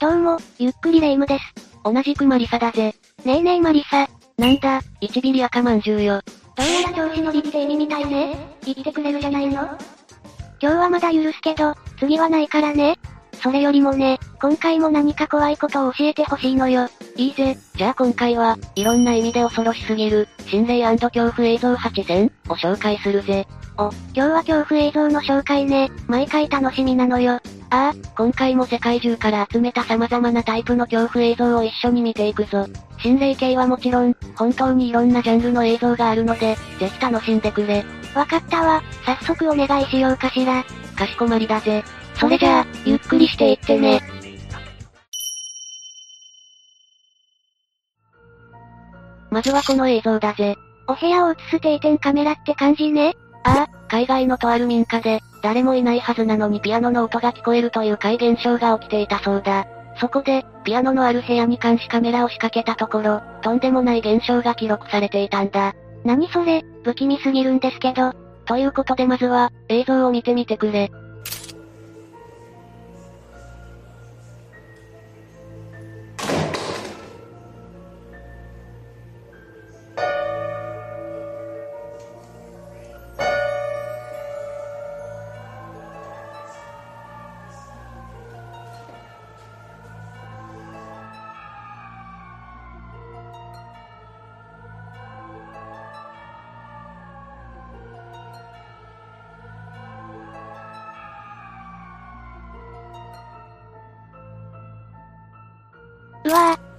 どうも、ゆっくりレ夢ムです。同じくマリサだぜ。ねえねえマリサ。なんだ、1ビリ赤まんじゅうよ。どうやら調子乗りって意味みたいね。言ってくれるじゃないの今日はまだ許すけど、次はないからね。それよりもね、今回も何か怖いことを教えてほしいのよ。いいぜ。じゃあ今回は、いろんな意味で恐ろしすぎる、心霊恐怖映像8選を紹介するぜ。お、今日は恐怖映像の紹介ね。毎回楽しみなのよ。ああ、今回も世界中から集めた様々なタイプの恐怖映像を一緒に見ていくぞ。心霊系はもちろん、本当にいろんなジャンルの映像があるので、ぜひ楽しんでくれ。わかったわ。早速お願いしようかしら。かしこまりだぜ。それじゃあ、ゆっくりしていってね。まずはこの映像だぜ。お部屋を映す定点カメラって感じね。ああ、海外のとある民家で、誰もいないはずなのにピアノの音が聞こえるという怪現象が起きていたそうだ。そこで、ピアノのある部屋に監視カメラを仕掛けたところ、とんでもない現象が記録されていたんだ。何それ、不気味すぎるんですけど。ということでまずは、映像を見てみてくれ。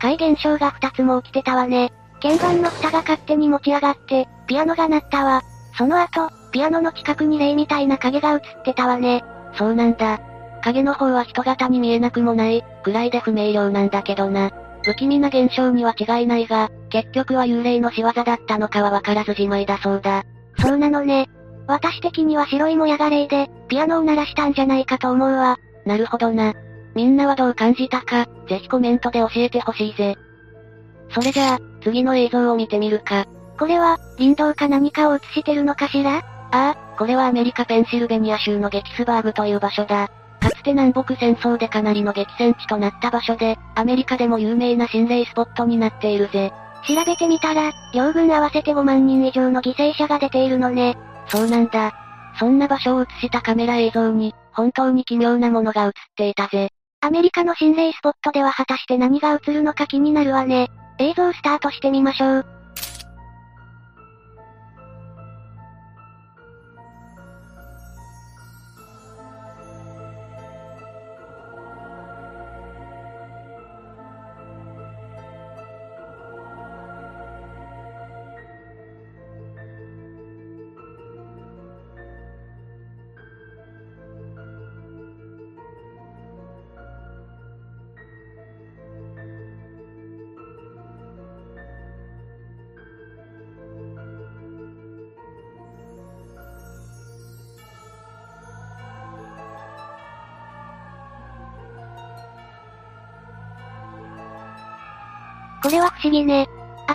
怪現象が2つも起きてたわね。鍵盤の蓋が勝手に持ち上がって、ピアノが鳴ったわ。その後、ピアノの近くに霊みたいな影が映ってたわね。そうなんだ。影の方は人型に見えなくもない、くらいで不明瞭なんだけどな。不気味な現象には違いないが、結局は幽霊の仕業だったのかはわからずじまいだそうだ。そうなのね。私的には白いもやが霊で、ピアノを鳴らしたんじゃないかと思うわ。なるほどな。みんなはどう感じたか、ぜひコメントで教えてほしいぜ。それじゃあ、次の映像を見てみるか。これは、林道か何かを映してるのかしら？ああ、これはアメリカペンシルベニア州のゲキスバーグという場所だ。かつて南北戦争でかなりの激戦地となった場所で、アメリカでも有名な心霊スポットになっているぜ。調べてみたら、両軍合わせて5万人以上の犠牲者が出ているのね。そうなんだ。そんな場所を映したカメラ映像に、本当に奇妙なものが映っていたぜ。アメリカの心霊スポットでは果たして何が映るのか気になるわね。映像スタートしてみましょう。これは不思議ね。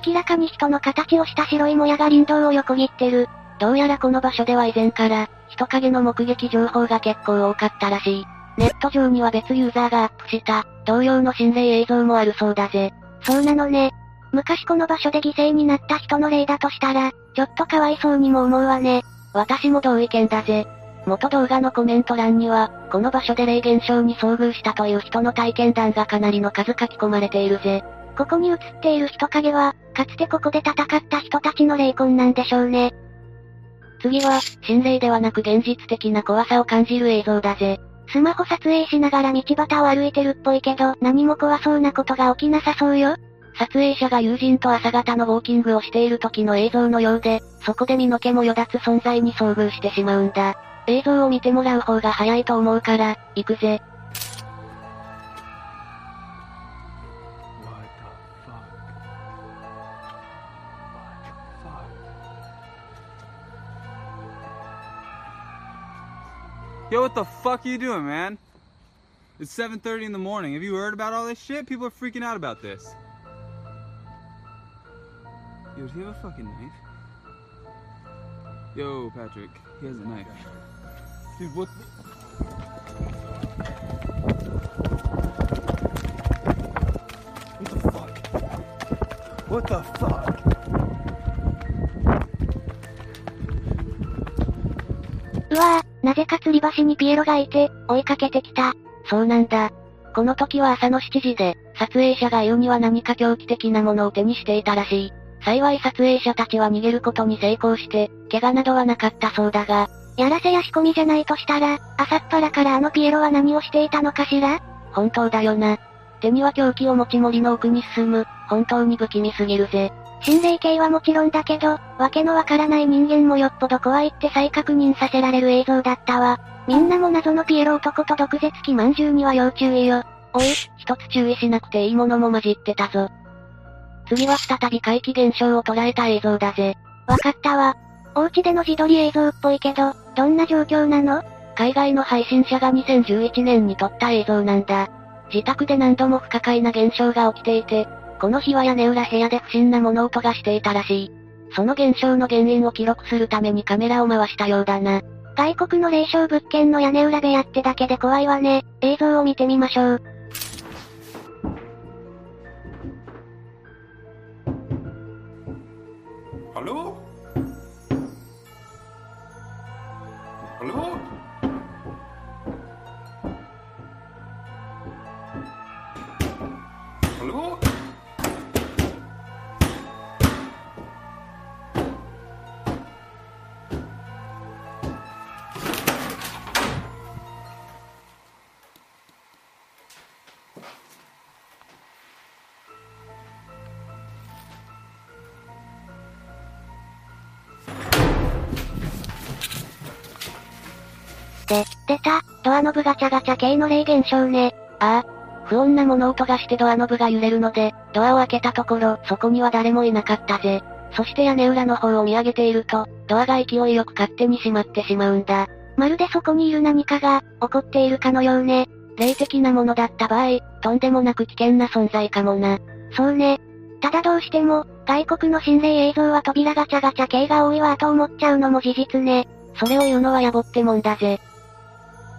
明らかに人の形をした白いもやが林道を横切ってる。どうやらこの場所では以前から、人影の目撃情報が結構多かったらしい。ネット上には別ユーザーがアップした、同様の心霊映像もあるそうだぜ。そうなのね。昔この場所で犠牲になった人の霊だとしたら、ちょっとかわいそうにも思うわね。私も同意見だぜ。元動画のコメント欄には、この場所で霊現象に遭遇したという人の体験談がかなりの数書き込まれているぜ。ここに映っている人影は、かつてここで戦った人たちの霊魂なんでしょうね。次は、心霊ではなく現実的な怖さを感じる映像だぜ。スマホ撮影しながら道端を歩いてるっぽいけど、何も怖そうなことが起きなさそうよ。撮影者が友人と朝方のウォーキングをしている時の映像のようで、そこで身の毛もよだつ存在に遭遇してしまうんだ。映像を見てもらう方が早いと思うから、行くぜ。Yo, what the fuck are you doing, man? It's 7.30 in the morning. Have you heard about all this shit? People are freaking out about this. Yo, does he have a fucking knife? Yo, Patrick, he has a knife. Dude, what? What the fuck? What the fuck? ぜか吊り橋にピエロがいて、追いかけてきた。そうなんだ。この時は朝の7時で、撮影者が言うには何か狂気的なものを手にしていたらしい。幸い撮影者たちは逃げることに成功して、怪我などはなかったそうだが、やらせや仕込みじゃないとしたら、朝っぱらからあのピエロは何をしていたのかしら？本当だよな。手には凶器を持ち森の奥に進む、本当に不気味すぎるぜ。心霊系はもちろんだけど、わけのわからない人間もよっぽど怖いって再確認させられる映像だったわ。みんなも謎のピエロ男と毒舌鬼まんじゅうには要注意よ。おい、一つ注意しなくていいものも混じってたぞ。次は再び怪奇現象を捉えた映像だぜ。わかったわ。お家での自撮り映像っぽいけど、どんな状況なの？海外の配信者が2011年に撮った映像なんだ。自宅で何度も不可解な現象が起きていて、この日は屋根裏部屋で不審な物音がしていたらしい。その現象の原因を記録するためにカメラを回したようだな。外国の霊障物件の屋根裏部屋ってだけで怖いわね。映像を見てみましょう。出た、ドアノブガチャガチャ系の霊現象ね。ああ、不穏な物音がしてドアノブが揺れるので、ドアを開けたところ、そこには誰もいなかったぜ。そして屋根裏の方を見上げていると、ドアが勢いよく勝手に閉まってしまうんだ。まるでそこにいる何かが、起こっているかのようね。霊的なものだった場合、とんでもなく危険な存在かもな。そうね。ただどうしても、外国の心霊映像は扉ガチャガチャ系が多いわと思っちゃうのも事実ね。それを言うのは野暮ってもんだぜ。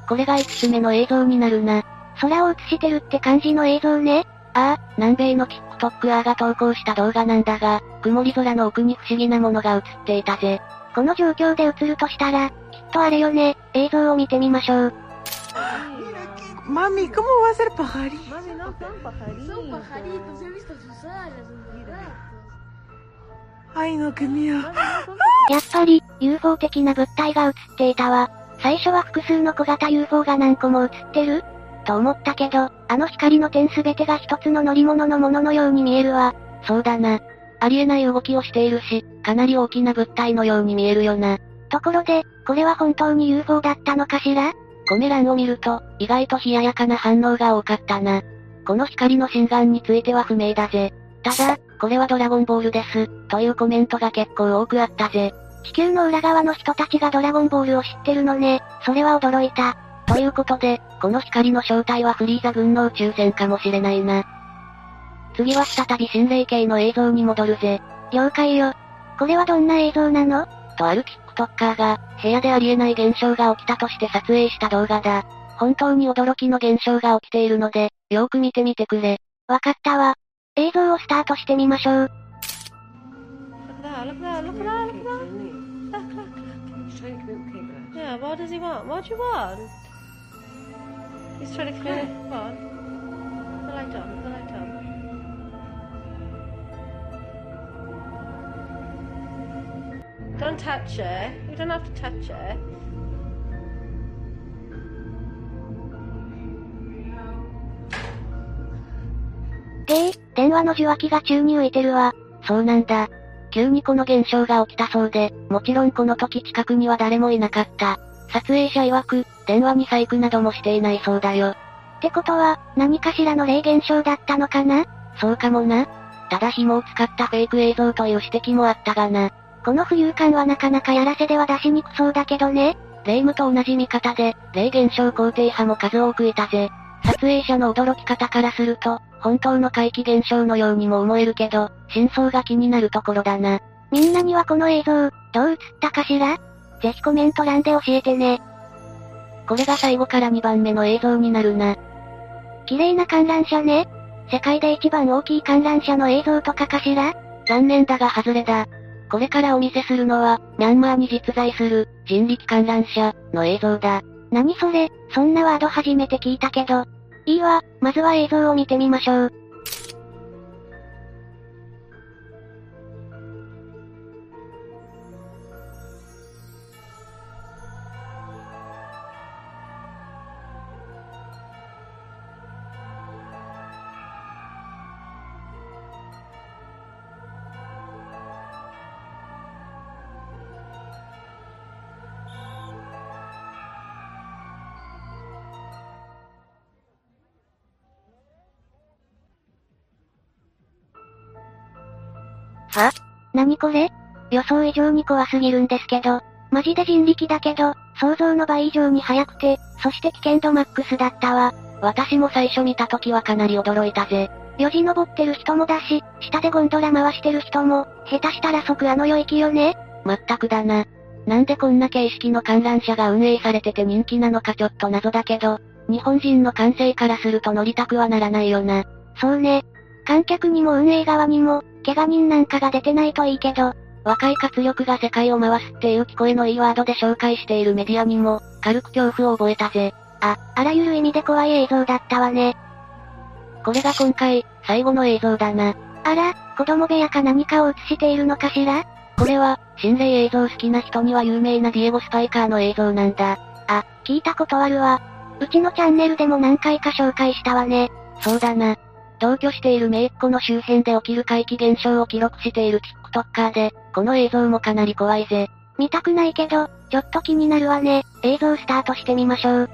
これが5つ目の映像になるな。空を映してるって感じの映像ね。ああ、南米の TikToker が投稿した動画なんだが、曇り空の奥に不思議なものが映っていたぜ。この状況で映るとしたら、きっとあれよね。映像を見てみましょう。Mami, ¿cómo va a ser pajarito? Mami, no son pajaritos. Son pajaritos, he visto sus alas, sus brazos. Ay, no, qué miedo. やっぱり、UFO 的な物体が映っていたわ。最初は複数の小型 UFO が何個も映ってる？と思ったけど、あの光の点すべてが一つの乗り物のもののように見えるわ。そうだな。ありえない動きをしているし、かなり大きな物体のように見えるよな。ところで、これは本当に UFO だったのかしら？コメ欄を見ると、意外と冷ややかな反応が多かったな。この光の心眼については不明だぜ。ただ、これはドラゴンボールです、というコメントが結構多くあったぜ。地球の裏側の人たちがドラゴンボールを知ってるのね。それは驚いた。ということで、この光の正体はフリーザ軍の宇宙船かもしれないな。次は再び心霊系の映像に戻るぜ。了解よ。これはどんな映像なの？とある TikToker が、部屋でありえない現象が起きたとして撮影した動画だ。本当に驚きの現象が起きているので、よーく見てみてくれ。わかったわ。映像をスタートしてみましょう。Yeah, what does he want? What do you want? He's trying to clear it. What? The light on, the light on. Don't touch it. You don't have to touch it. ゲー、電話の受話器が宙に浮いてるわ。そうなんだ。急にこの現象が起きたそうで、もちろんこの時近くには誰もいなかった。撮影者曰く、電話に細工などもしていないそうだよ。ってことは、何かしらの霊現象だったのかな？そうかもな。ただ紐を使ったフェイク映像という指摘もあったがな。この浮遊感はなかなかやらせでは出しにくそうだけどね。霊夢と同じ見方で、霊現象肯定派も数多くいたぜ。撮影者の驚き方からすると、本当の怪奇現象のようにも思えるけど、真相が気になるところだな。みんなにはこの映像、どう映ったかしら？ぜひコメント欄で教えてね。これが最後から2番目の映像になるな。綺麗な観覧車ね。世界で一番大きい観覧車の映像とかかしら？残念だが外れだ。これからお見せするのは、ミャンマーに実在する、人力観覧車、の映像だ。何それ、そんなワード初めて聞いたけど。いいわ、まずは映像を見てみましょう。は？何これ？予想以上に怖すぎるんですけど。マジで人力だけど、想像の倍以上に速くて、そして危険度マックスだったわ。私も最初見た時はかなり驚いたぜ。よじ登ってる人もだし、下でゴンドラ回してる人も、下手したら即あの世行きよね？まったくだな。なんでこんな形式の観覧車が運営されてて人気なのかちょっと謎だけど、日本人の感性からすると乗りたくはならないよな。そうね。観客にも運営側にも、怪我人なんかが出てないといいけど、若い活力が世界を回すっていう聞こえのいいワードで紹介しているメディアにも、軽く恐怖を覚えたぜ。あ、あらゆる意味で怖い映像だったわね。これが今回、最後の映像だな。あら、子供部屋か何かを映しているのかしら？これは、心霊映像好きな人には有名なディエゴ・スパイカーの映像なんだ。あ、聞いたことあるわ。うちのチャンネルでも何回か紹介したわね。そうだな。同居している姪っ子の周辺で起きる怪奇現象を記録している TikToker で、この映像もかなり怖いぜ。見たくないけど、ちょっと気になるわね。映像スタートしてみましょう。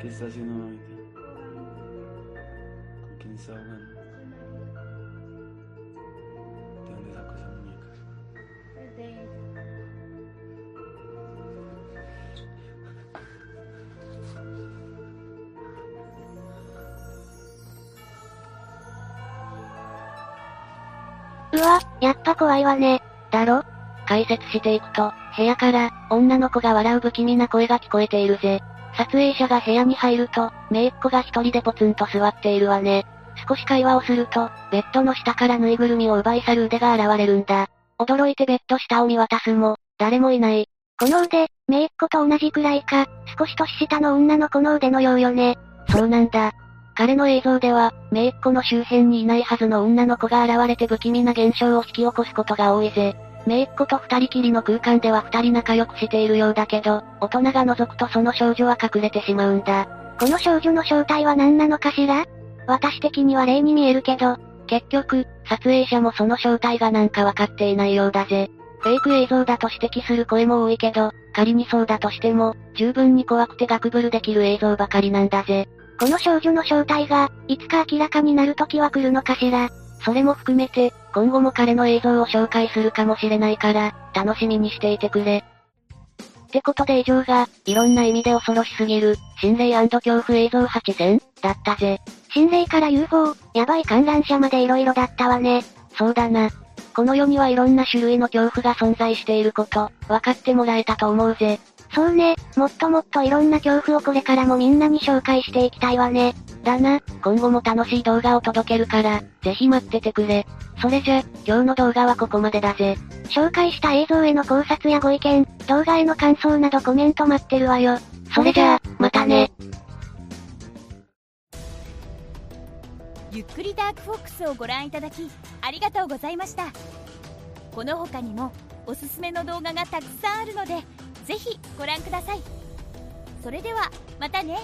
¿Qué está haciendo mamita? ¿Con quién está jugando? やっぱ怖いわね。だろ？解説していくと、部屋から、女の子が笑う不気味な声が聞こえているぜ。撮影者が部屋に入ると、姪っ子が一人でポツンと座っているわね。少し会話をすると、ベッドの下からぬいぐるみを奪い去る腕が現れるんだ。驚いてベッド下を見渡すも、誰もいない。この腕、姪っ子と同じくらいか、少し年下の女の子の腕のようよね。そうなんだ。彼の映像では、姪っ子の周辺にいないはずの女の子が現れて不気味な現象を引き起こすことが多いぜ。姪っ子と二人きりの空間では二人仲良くしているようだけど、大人が覗くとその少女は隠れてしまうんだ。この少女の正体は何なのかしら？私的には霊に見えるけど、結局、撮影者もその正体がなんかわかっていないようだぜ。フェイク映像だと指摘する声も多いけど、仮にそうだとしても、十分に怖くてガクブルできる映像ばかりなんだぜ。この少女の正体が、いつか明らかになる時は来るのかしら。それも含めて、今後も彼の映像を紹介するかもしれないから、楽しみにしていてくれ。ってことで以上が、いろんな意味で恐ろしすぎる、心霊恐怖映像8選？だったぜ。心霊から UFO、やばい観覧車まで色々だったわね。そうだな。この世にはいろんな種類の恐怖が存在していること、分かってもらえたと思うぜ。そうね、もっともっといろんな恐怖をこれからもみんなに紹介していきたいわね。だな、今後も楽しい動画を届けるから、ぜひ待っててくれ。それじゃ、今日の動画はここまでだぜ。紹介した映像への考察やご意見、動画への感想などコメント待ってるわよ。それじゃあ、またね。ゆっくりダークフォックスをご覧いただき、ありがとうございました。この他にも、おすすめの動画がたくさんあるので、ぜひご覧ください。それでは、またね。